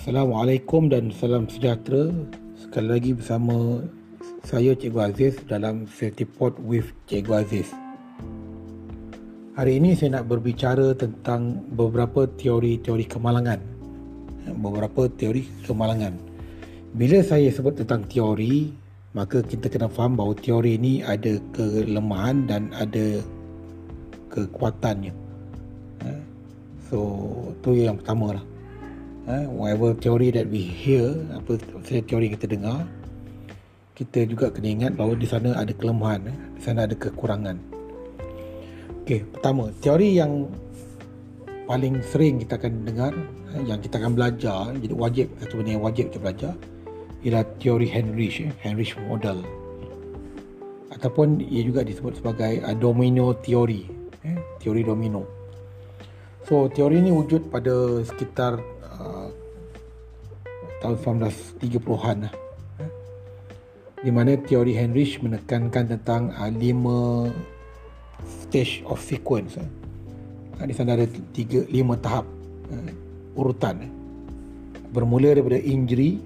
Assalamualaikum dan salam sejahtera. Sekali lagi bersama saya Cikgu Aziz dalam Safety Pod with Cikgu Aziz. Hari ini saya nak berbicara tentang beberapa teori-teori kemalangan. Beberapa teori kemalangan. Bila saya sebut tentang teori, maka kita kena faham bahawa teori ini ada kelemahan dan ada kekuatannya. Eh, so, tu yang pertama lah eh, whatever theory that we hear apa teori kita dengar kita juga kena ingat bahawa di sana ada kelemahan eh. di sana ada kekurangan. Okey, pertama teori yang paling sering kita akan dengar eh, yang kita akan belajar jadi wajib satu benda yang wajib kita belajar ialah teori Heinrich eh, Heinrich model. Ataupun ia juga disebut sebagai uh, domino theory eh, teori domino. So teori ini wujud pada sekitar tahun 1930-an lah. Di mana teori Heinrich menekankan tentang uh, lima stage of sequence. Uh. Di sana ada tiga, lima tahap uh, urutan. Bermula daripada injury,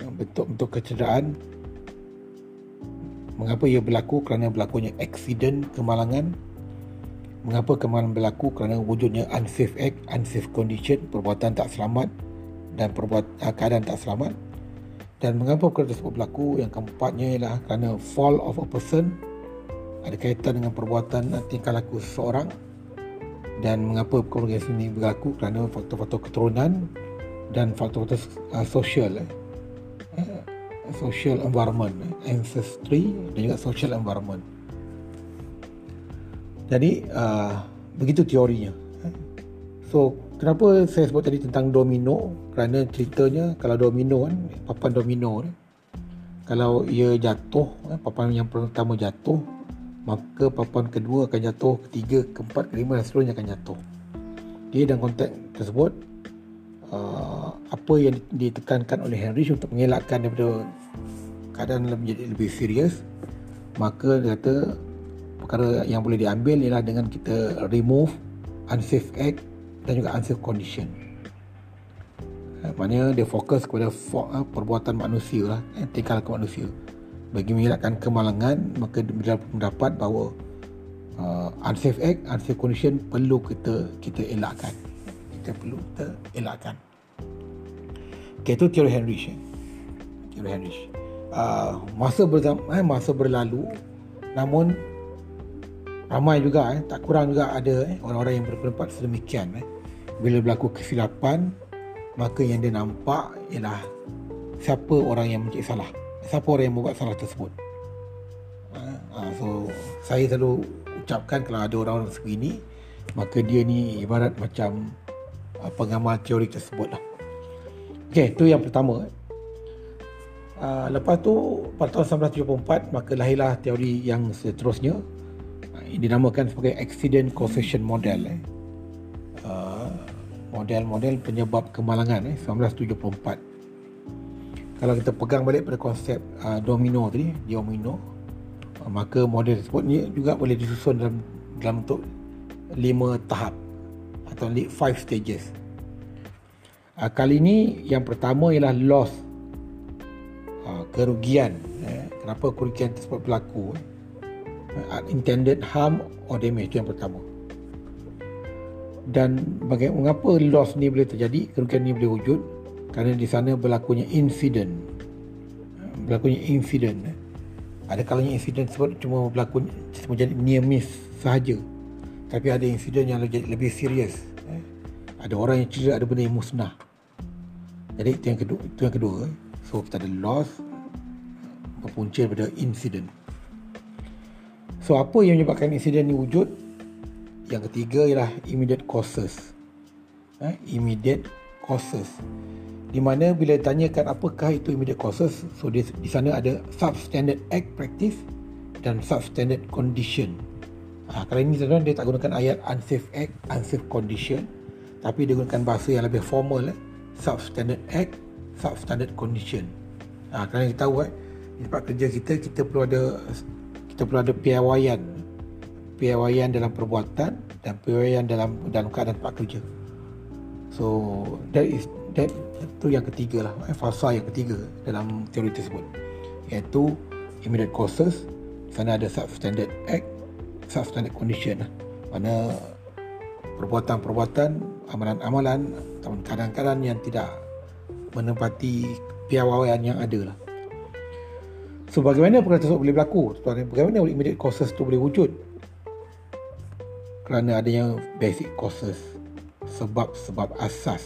bentuk-bentuk kecederaan, mengapa ia berlaku kerana berlakunya accident kemalangan, Mengapa kemalangan berlaku? Kerana wujudnya unsafe act, unsafe condition, perbuatan tak selamat dan perbuat, uh, keadaan tak selamat. Dan mengapa perkara tersebut berlaku? Yang keempatnya ialah kerana fall of a person ada kaitan dengan perbuatan tingkah laku seseorang. Dan mengapa perkara ini berlaku? Kerana faktor-faktor keturunan dan faktor-faktor uh, sosial. Eh. Uh, social environment, eh. ancestry dan juga social environment. Jadi uh, begitu teorinya. So kenapa saya sebut tadi tentang domino? Kerana ceritanya kalau domino kan, papan domino ni, kalau ia jatuh, eh, papan yang pertama jatuh, maka papan kedua akan jatuh, ketiga, keempat, kelima dan seterusnya akan jatuh. Jadi dalam konteks tersebut, uh, apa yang ditekankan oleh Henry untuk mengelakkan daripada keadaan menjadi lebih serius, maka dia kata perkara yang boleh diambil ialah dengan kita remove unsafe act dan juga unsafe condition. Eh, maknanya dia fokus kepada eh, perbuatan manusia lah, eh, tingkah laku manusia. Bagi mengelakkan kemalangan, maka mendapat bahawa uh, unsafe act, unsafe condition perlu kita kita elakkan. Kita perlu kita elakkan. Okay, itu teori Heinrich. Teori Heinrich. Uh, masa, berzam, eh, masa berlalu, namun ramai juga eh, tak kurang juga ada eh, orang-orang yang berpendapat sedemikian eh. bila berlaku kesilapan maka yang dia nampak ialah siapa orang yang mencari salah. Siapa orang yang membuat salah tersebut. Uh, so saya selalu ucapkan kalau ada orang-orang sebegini maka dia ni ibarat macam uh, pengamal teori tersebut lah. Ok itu yang pertama eh. Uh, lepas tu pada tahun 1974 maka lahirlah teori yang seterusnya dinamakan sebagai accident causation model eh. Uh, model-model penyebab kemalangan eh 1974 kalau kita pegang balik pada konsep uh, domino tadi domino uh, maka model tersebut ni juga boleh disusun dalam dalam bentuk lima tahap atau five stages uh, kali ini yang pertama ialah loss uh, kerugian eh. kenapa kerugian tersebut berlaku eh unintended harm or damage itu yang pertama. Dan bagaimana mengapa loss ni boleh terjadi? Kerugian ni boleh wujud kerana di sana berlakunya incident. Berlakunya incident ada kalanya incident tersebut cuma berlaku cuma jadi near miss sahaja. Tapi ada incident yang lebih, lebih serius eh. ada orang yang cedera ada benda yang musnah. Jadi itu yang kedua itu yang kedua so kita ada loss berpunca daripada incident So apa yang menyebabkan insiden ini wujud? Yang ketiga ialah immediate causes. Eh, immediate causes. Di mana bila ditanyakan apakah itu immediate causes, so di, di sana ada substandard act practice dan substandard condition. Ha, kali ini tuan dia tak gunakan ayat unsafe act, unsafe condition, tapi dia gunakan bahasa yang lebih formal, eh? substandard act, substandard condition. Ha, kerana kita tahu eh, di tempat kerja kita, kita perlu ada kita perlu ada piawaian piawaian dalam perbuatan dan piawaian dalam dalam keadaan tempat kerja. So that is that itu yang ketiga lah. Eh, fasa yang ketiga dalam teori tersebut. Iaitu immediate causes. Sana ada substandard act substandard condition lah. Mana perbuatan-perbuatan amalan-amalan atau kadang-kadang yang tidak menempati piawaian yang ada lah so bagaimana perkara tersebut boleh berlaku? Bagaimana immediate causes itu boleh wujud? Kerana adanya basic causes sebab-sebab asas.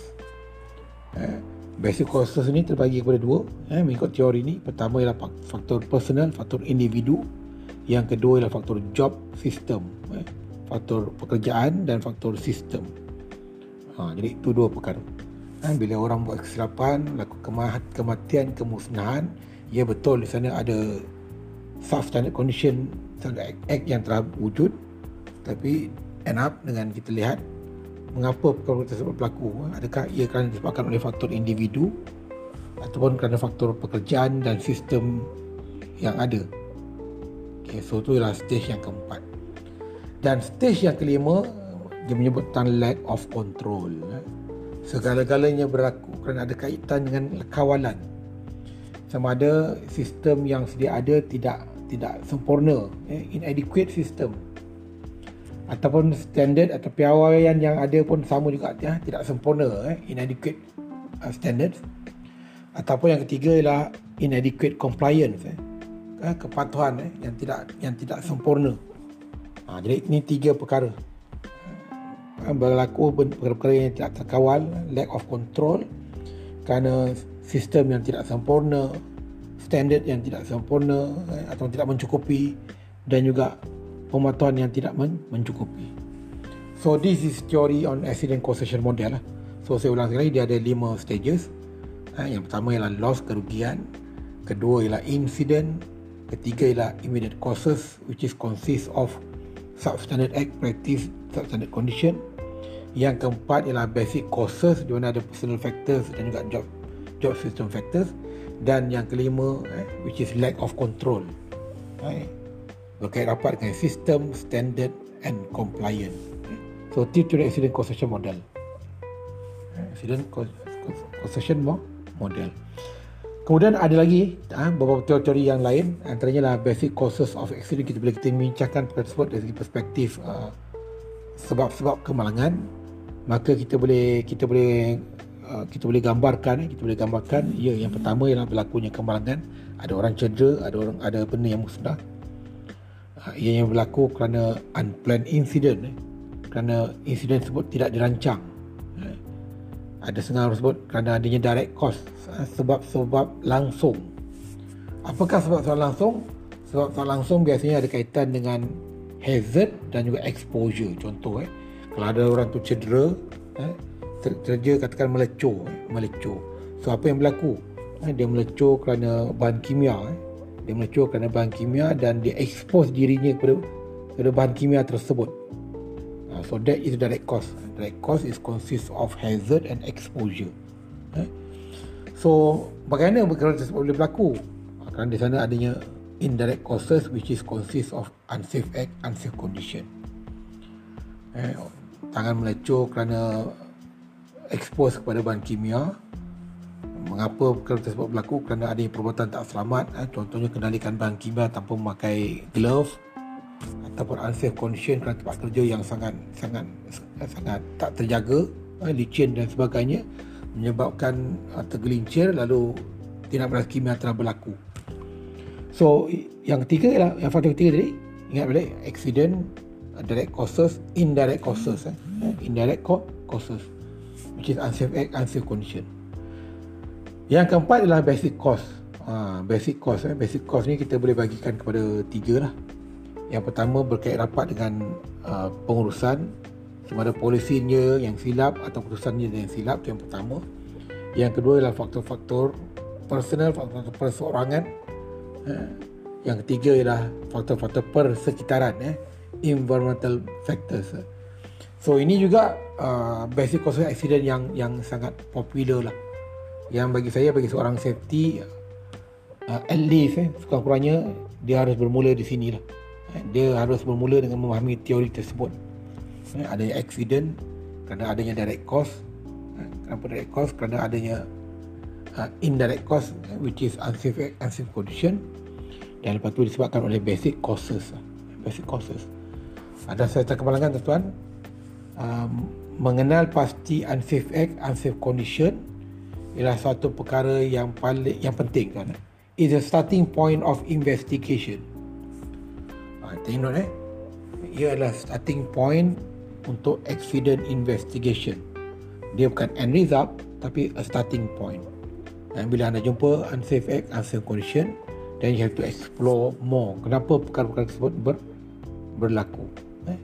Eh, basic causes ni terbagi kepada dua. Eh, mengikut teori ni pertama ialah faktor personal faktor individu. Yang kedua ialah faktor job system. Eh, faktor pekerjaan dan faktor sistem. Ha, jadi itu dua perkara. Eh, bila orang buat kesilapan laku kematian kemusnahan ya betul. Di sana ada substandard condition standard act yang telah wujud tapi end up dengan kita lihat mengapa perkara tersebut berlaku. Adakah ia kerana disebabkan oleh faktor individu ataupun kerana faktor pekerjaan dan sistem yang ada? Okay, so itu adalah stage yang keempat. Dan stage yang kelima dia menyebut tentang lack of control. Segala-galanya berlaku kerana ada kaitan dengan kawalan sama ada sistem yang sedia ada tidak tidak sempurna eh, inadequate system. Ataupun standard atau piawaian yang ada pun sama juga ya, tidak sempurna eh, inadequate uh, standards. Ataupun yang ketiga ialah inadequate compliance eh, eh, kepatuhan eh, yang tidak yang tidak sempurna. Ha, jadi ini tiga perkara. Ha, berlaku perkara-perkara yang tidak terkawal lack of control. Kerana sistem yang tidak sempurna standard yang tidak sempurna eh, atau tidak mencukupi dan juga pematuhan yang tidak men- mencukupi. So this is theory on accident causation model. Lah. So saya ulang sekali dia ada lima stages. Ha, yang pertama ialah loss kerugian, kedua ialah incident, ketiga ialah immediate causes which is consist of substandard act practice substandard condition. Yang keempat ialah basic causes di mana ada personal factors dan juga job job system factors dan yang kelima eh, which is lack of control. Right? berkait rapat dengan sistem, standard and compliant. So, T2 accident causation model. Accident causation model. Kemudian ada lagi ha, beberapa teori-teori yang lain antaranya lah basic causes of accident kita boleh kita bincangkan tersebut dari segi perspektif uh, sebab-sebab kemalangan maka kita boleh kita boleh uh, kita boleh gambarkan kita boleh gambarkan. Ya yang pertama ialah berlakunya kemalangan. Ada orang cedera ada orang ada benda yang musnah yang berlaku kerana unplanned incident eh. kerana insiden tersebut tidak dirancang eh. ada setengah tersebut kerana adanya direct eh, sebab-sebab langsung. Apakah sebab-sebab langsung? Sebab-sebab langsung biasanya ada kaitan dengan hazard dan juga exposure. Contoh eh kalau ada orang tu cedera eh terjeja katakan melecur eh, melecur so apa yang berlaku eh, dia melecur kerana bahan kimia eh dia melecur kerana bahan kimia dan dia expose dirinya kepada, kepada bahan kimia tersebut. Uh, so that is direct cause. Direct cause is consist of hazard and exposure. So bagaimana perkara tersebut boleh berlaku? Uh, kerana di sana adanya indirect causes which is consist of unsafe act, unsafe condition. Uh, tangan melecur kerana expose kepada bahan kimia. Mengapa perkara tersebut berlaku? Kerana adanya perbuatan tak selamat eh, contohnya kendalikan bahan kimia tanpa memakai glove ataupun unsafe condition kerana tempat kerja yang sangat sangat sangat tak terjaga eh, licin dan sebagainya menyebabkan uh, tergelincir lalu tidak beras kimia telah berlaku. So yang ketiga ialah yang faktor ketiga tadi ingat balik accident direct causes indirect causes eh. indirect causes which is unsafe act unsafe condition yang keempat adalah basic cost. Ha, basic cost eh. Basic cost ni kita boleh bagikan kepada tiga lah. Yang pertama berkait rapat dengan uh, pengurusan sama ada polisinya yang silap atau keputusannya yang silap itu yang pertama. Yang kedua adalah faktor-faktor personal, faktor-faktor perseorangan. Eh. Yang ketiga ialah faktor-faktor persekitaran eh. environmental factors. So ini juga uh, basic cost accident yang yang sangat popular lah. Yang bagi saya bagi seorang safety uh, at least eh, sekurang-kurangnya dia harus bermula di sini lah. Eh, dia harus bermula dengan memahami teori tersebut. Eh, accident kerana adanya direct cost Ha, kenapa direct cost? Kerana adanya uh, indirect cost which is unsafe unsafe condition. Dan lepas tu disebabkan oleh basic causes basic causes. Ada saya kemalangan tuan-tuan um, mengenal pasti unsafe act unsafe condition ialah satu perkara yang paling yang penting tuan is a starting point of investigation. Ha, tengok eh. Ia adalah starting point untuk accident investigation. Dia bukan end result tapi a starting point. Dan bila anda jumpa unsafe act unsafe condition then you have to explore more. Kenapa perkara-perkara tersebut ber, berlaku eh?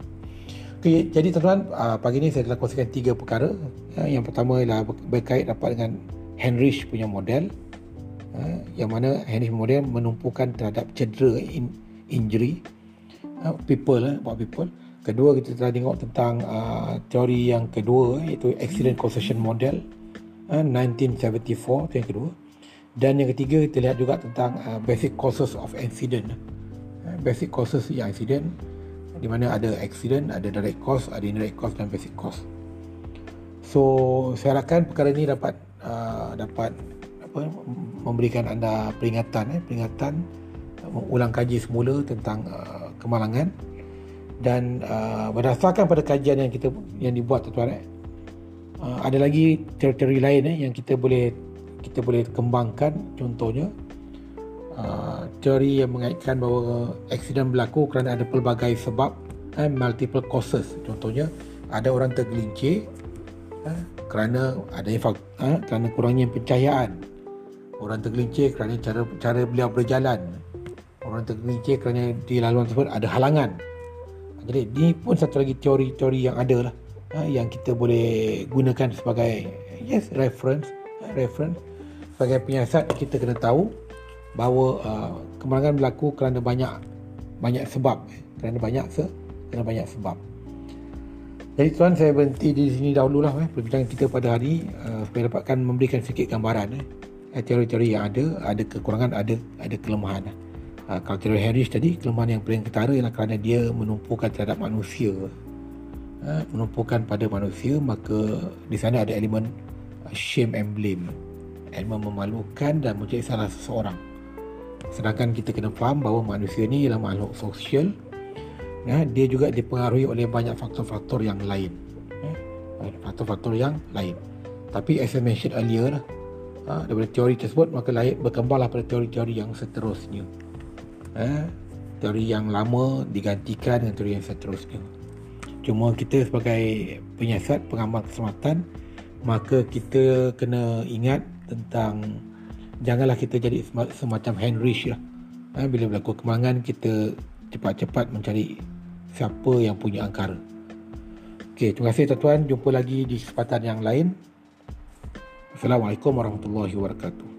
Okay, jadi tuan-tuan uh, pagi ni saya telah kongsikan tiga perkara. Ya, yang pertama ialah berkait dapat dengan Henrich punya model. Uh, yang mana Henrich model menumpukan terhadap cedera in, injury. People uh, buat people. Kedua kita telah tengok tentang uh, teori yang kedua iaitu accident causation model. Uh, 1974 itu yang kedua. Dan yang ketiga kita lihat juga tentang uh, basic causes of accident. Uh, basic causes yang accident di mana ada accident, ada direct cost, ada indirect cost dan basic cost. So saya harapkan perkara ini dapat uh, dapat apa memberikan anda peringatan eh peringatan uh, ulang kaji semula tentang uh, kemalangan dan uh, berdasarkan pada kajian yang kita yang dibuat tuan-tuan eh uh, ada lagi teori-teori lain eh yang kita boleh kita boleh kembangkan contohnya Uh, teori yang mengaitkan bahawa aksiden berlaku kerana ada pelbagai sebab eh, multiple causes. Contohnya ada orang tergelincir eh, kerana adanya eh, kerana kurangnya pencahayaan. Orang tergelincir kerana cara cara beliau berjalan. Orang tergelincir kerana di laluan tersebut ada halangan. Jadi ini pun satu lagi teori-teori yang ada lah eh, yang kita boleh gunakan sebagai yes reference eh, reference. Sebagai penyiasat kita kena tahu bahawa uh, kemalangan berlaku kerana banyak banyak sebab eh. kerana banyak se kerana banyak sebab. Jadi tuan saya berhenti di sini dahululah eh, perbincangan kita pada hari uh, supaya dapatkan memberikan sedikit gambaran eh, eh, teori-teori yang ada ada kekurangan ada ada kelemahan eh. uh, kalau teori Harris tadi kelemahan yang paling ketara ialah kerana dia menumpukan terhadap manusia uh, menumpukan pada manusia maka di sana ada elemen uh, shame and blame. Elemen memalukan dan menjadi salah seseorang sedangkan kita kena faham bahawa manusia ni ialah makhluk sosial ya, dia juga dipengaruhi oleh banyak faktor-faktor yang lain ya, faktor-faktor yang lain. Tapi as I mentioned earlier lah, ha, daripada teori tersebut maka lain berkembanglah pada teori-teori yang seterusnya ya, teori yang lama digantikan dengan teori yang seterusnya. Cuma kita sebagai penyiasat pengamal keselamatan maka kita kena ingat tentang janganlah kita jadi semacam Heinrich lah. Ha, bila berlaku kemalangan kita cepat-cepat mencari siapa yang punya angkara. Okey, terima kasih tuan-tuan. Jumpa lagi di kesempatan yang lain. Assalamualaikum warahmatullahi wabarakatuh.